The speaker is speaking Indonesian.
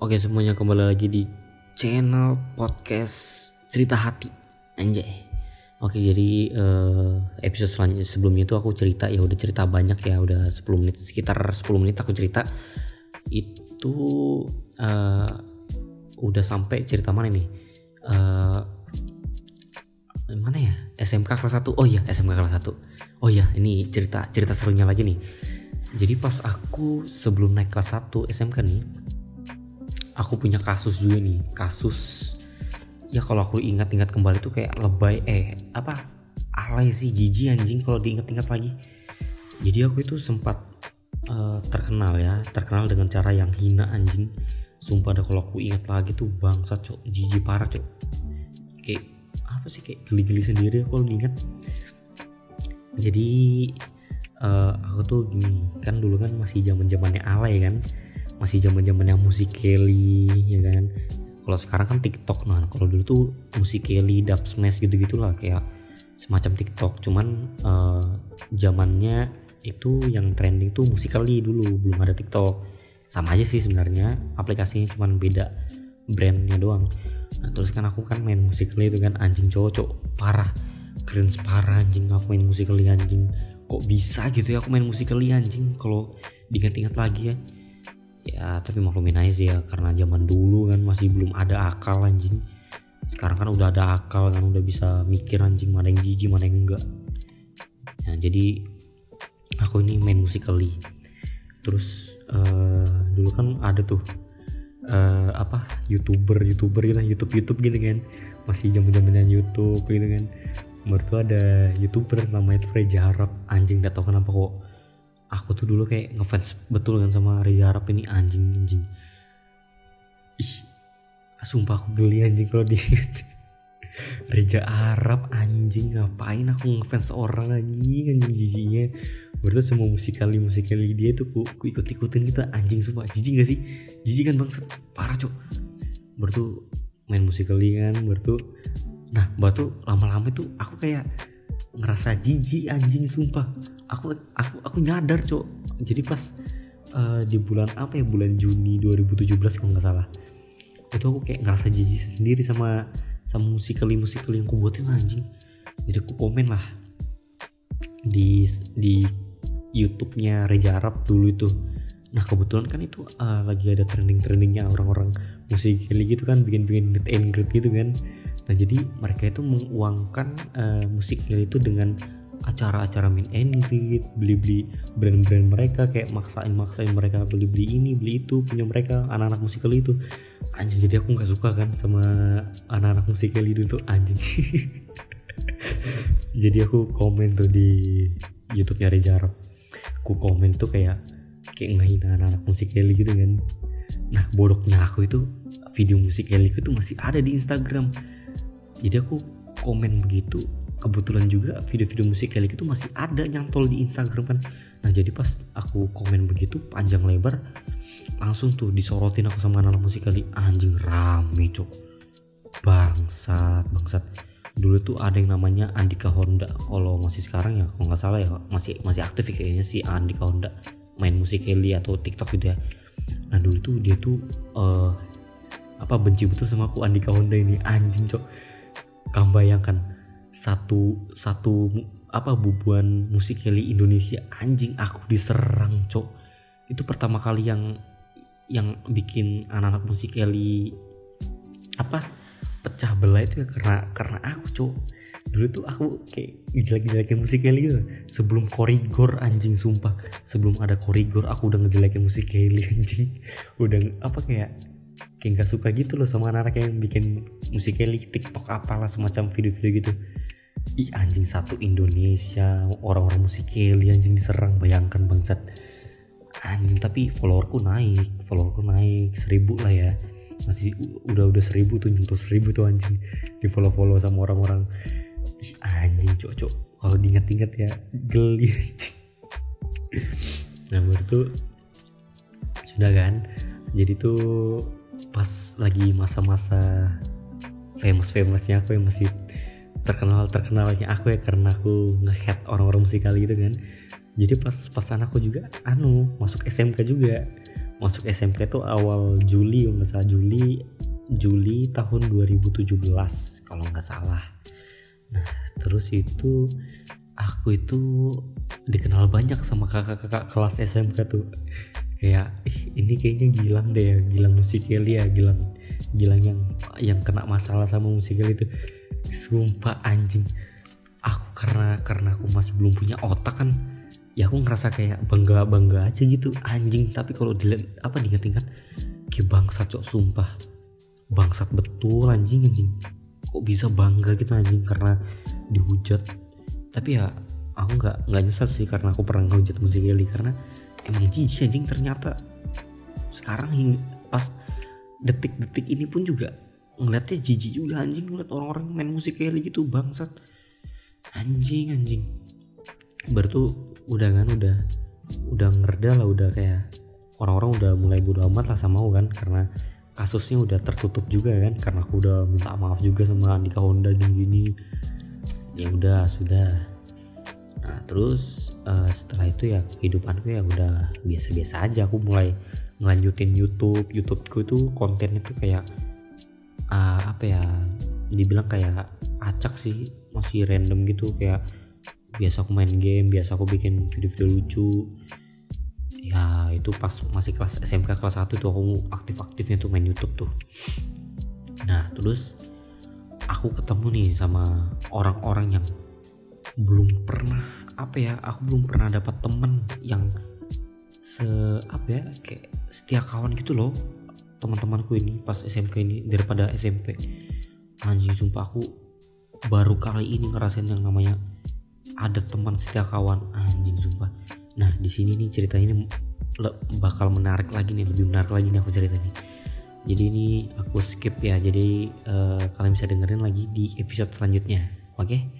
Oke semuanya kembali lagi di channel podcast cerita hati anjay. Oke jadi eh, episode selanjutnya sebelumnya itu aku cerita ya udah cerita banyak ya udah 10 menit sekitar 10 menit aku cerita itu eh, udah sampai cerita mana nih? Eh, mana ya? SMK kelas 1. Oh iya, SMK kelas 1. Oh iya, ini cerita cerita serunya lagi nih. Jadi pas aku sebelum naik kelas 1 SMK nih, aku punya kasus juga nih. Kasus ya kalau aku ingat-ingat kembali tuh kayak lebay eh apa? Alay sih jijik anjing kalau diingat-ingat lagi. Jadi aku itu sempat eh, terkenal ya, terkenal dengan cara yang hina anjing. Sumpah dah kalau aku ingat lagi tuh bangsa cok, jijik parah cok. Kayak apa sih kayak geli-geli sendiri kalau diingat. Jadi eh, aku tuh gini kan dulu kan masih zaman zamannya alay kan masih zaman zamannya musik Kelly ya kan? Kalau sekarang kan TikTok nah kalau dulu tuh musik Kelly dub smash gitu gitulah kayak semacam TikTok. Cuman eh, zamannya itu yang trending tuh musikali dulu belum ada TikTok. Sama aja sih sebenarnya aplikasinya cuman beda brandnya doang. Nah terus kan aku kan main musikali itu kan anjing cowok parah keren parah anjing aku main musikali anjing. Kok bisa gitu ya aku main musikali anjing? Kalau diingat-ingat lagi ya ya tapi maklumin aja sih ya karena zaman dulu kan masih belum ada akal anjing. Sekarang kan udah ada akal kan udah bisa mikir anjing mana yang jijik mana yang enggak. Nah jadi aku ini main musikali terus eh, dulu kan ada tuh eh, apa youtuber youtuber gitu youtube youtube gitu kan. Masih zaman zamannya youtube gitu kan. Baru tuh ada youtuber namanya Reza Harap. Anjing gak tau kenapa kok aku tuh dulu kayak ngefans betul kan sama Reza Harap ini anjing anjing. Ih sumpah aku geli anjing kalau di Reza Arab anjing ngapain aku ngefans orang anjing anjing jijinya. Tuh semua musikali musikali dia tuh ku, ku ikut ikutin gitu anjing sumpah. Jijik gak sih? Jijik kan bangsat. Parah cok. Tuh main musikali kan baru tuh nah batu lama-lama itu aku kayak ngerasa jijik anjing sumpah. Aku aku aku nyadar cok. Jadi pas eh, di bulan apa ya bulan Juni 2017 kalau nggak salah itu aku kayak ngerasa jijik sendiri sama sama musikali musikali yang aku buatin anjing. Jadi aku komen lah di di YouTube-nya Reza Arab dulu itu. Nah kebetulan kan itu eh, lagi ada trending-trendingnya orang-orang musikali gitu kan bikin-bikin meet and gitu kan Nah jadi mereka itu menguangkan uh, musiknya itu dengan acara-acara main and beli-beli brand-brand mereka kayak maksain-maksain mereka beli-beli ini, beli itu punya mereka anak-anak musikal itu. Anjing jadi aku nggak suka kan sama anak-anak musikal itu tuh anjing. jadi aku komen tuh di YouTube-nya Reza Arab. Aku komen tuh kayak kayak ngehina anak-anak musikal gitu kan. Nah bodohnya aku itu video musikal itu tuh masih ada di Instagram jadi aku komen begitu kebetulan juga video-video musik Kelly itu masih ada nyantol di Instagram kan. Nah jadi pas aku komen begitu panjang lebar langsung tuh disorotin aku sama anak musik Kelly anjing rame cok. Bangsat bangsat. Dulu tuh ada yang namanya Andika Honda. Kalau masih sekarang ya kalau nggak salah ya masih masih aktif ya kayaknya si Andika Honda. Main musik Kelly atau TikTok gitu ya. Nah dulu tuh dia tuh eh, apa benci betul sama aku Andika Honda ini. Anjing cok kamu bayangkan satu satu apa bubuan musik Kelly Indonesia anjing aku diserang cok. Itu pertama kali yang yang bikin anak-anak musik Kelly apa pecah belah itu ya karena karena aku cok. Dulu tuh aku kayak ngejelek-jelekin musik Kelly gitu sebelum korigor anjing sumpah. Sebelum ada korigor aku udah ngejelekin musik Kelly anjing. Udah apa kayak kayak nggak suka gitu loh sama anak-anak yang bikin musik Kelly TikTok apalah semacam video-video gitu. Ih anjing satu Indonesia orang-orang musik Kelly anjing diserang. Bayangkan bangsat. Anjing tapi followerku naik followerku naik seribu lah ya. Masih udah udah seribu tuh nyentuh seribu tuh anjing. Di follow follow sama orang-orang. Ih, anjing cocok kalau diingat-ingat ya geli anjing. Nah baru sudah kan? Jadi tuh pas lagi masa-masa famous famousnya aku yang masih terkenal terkenalnya aku ya karena aku ngehead orang-orang musikal gitu kan. Jadi pas pas aku juga anu masuk SMK juga. Masuk SMP tuh awal Juli nggak salah. Juli Juli tahun 2017 kalau nggak salah. Nah terus itu aku itu dikenal banyak sama kakak-kakak kelas SMK tuh kayak ih ini kayaknya Gilang deh ya Gilang musikali ya Gilang Gilang yang yang kena masalah sama musikal itu. Sumpah anjing. Aku karena karena aku masih belum punya otak kan ya aku ngerasa kayak bangga bangga aja gitu. Anjing tapi kalau dilihat apa diingat-ingat kayak bangsat cok sumpah. Bangsat betul anjing anjing. Kok bisa bangga gitu anjing karena dihujat. Tapi ya aku nggak nggak nyesel sih karena aku pernah ngehujat musikali karena emang jijik anjing ternyata sekarang hingga pas detik-detik ini pun juga ngeliatnya jijik juga anjing ngeliat orang-orang main musikali gitu bangsat. Anjing anjing. Berarti udah kan udah udah ngerda lah udah kayak orang-orang udah mulai bodo amat lah sama aku kan karena kasusnya udah tertutup juga kan karena aku udah minta maaf juga sama Andika Honda gini gini. Ya udah sudah terus uh, setelah itu ya kehidupanku ya udah biasa-biasa aja. Aku mulai ngelanjutin YouTube. YouTubeku itu kontennya tuh kayak uh, apa ya dibilang kayak acak sih. Masih random gitu kayak biasa aku main game biasa aku bikin video-video lucu. Ya itu pas masih kelas SMK kelas 1 tuh aku aktif-aktifnya tuh main YouTube tuh. Nah terus aku ketemu nih sama orang-orang yang belum pernah apa ya aku belum pernah dapat temen yang se apa ya kayak setia kawan gitu loh teman-temanku ini pas SMK ini daripada SMP anjing sumpah aku baru kali ini ngerasain yang namanya ada teman setia kawan anjing sumpah Nah di sini nih ceritanya ini bakal menarik lagi nih, lebih menarik lagi nih aku cerita nih. Jadi ini aku skip ya, jadi uh, kalian bisa dengerin lagi di episode selanjutnya, oke? Okay?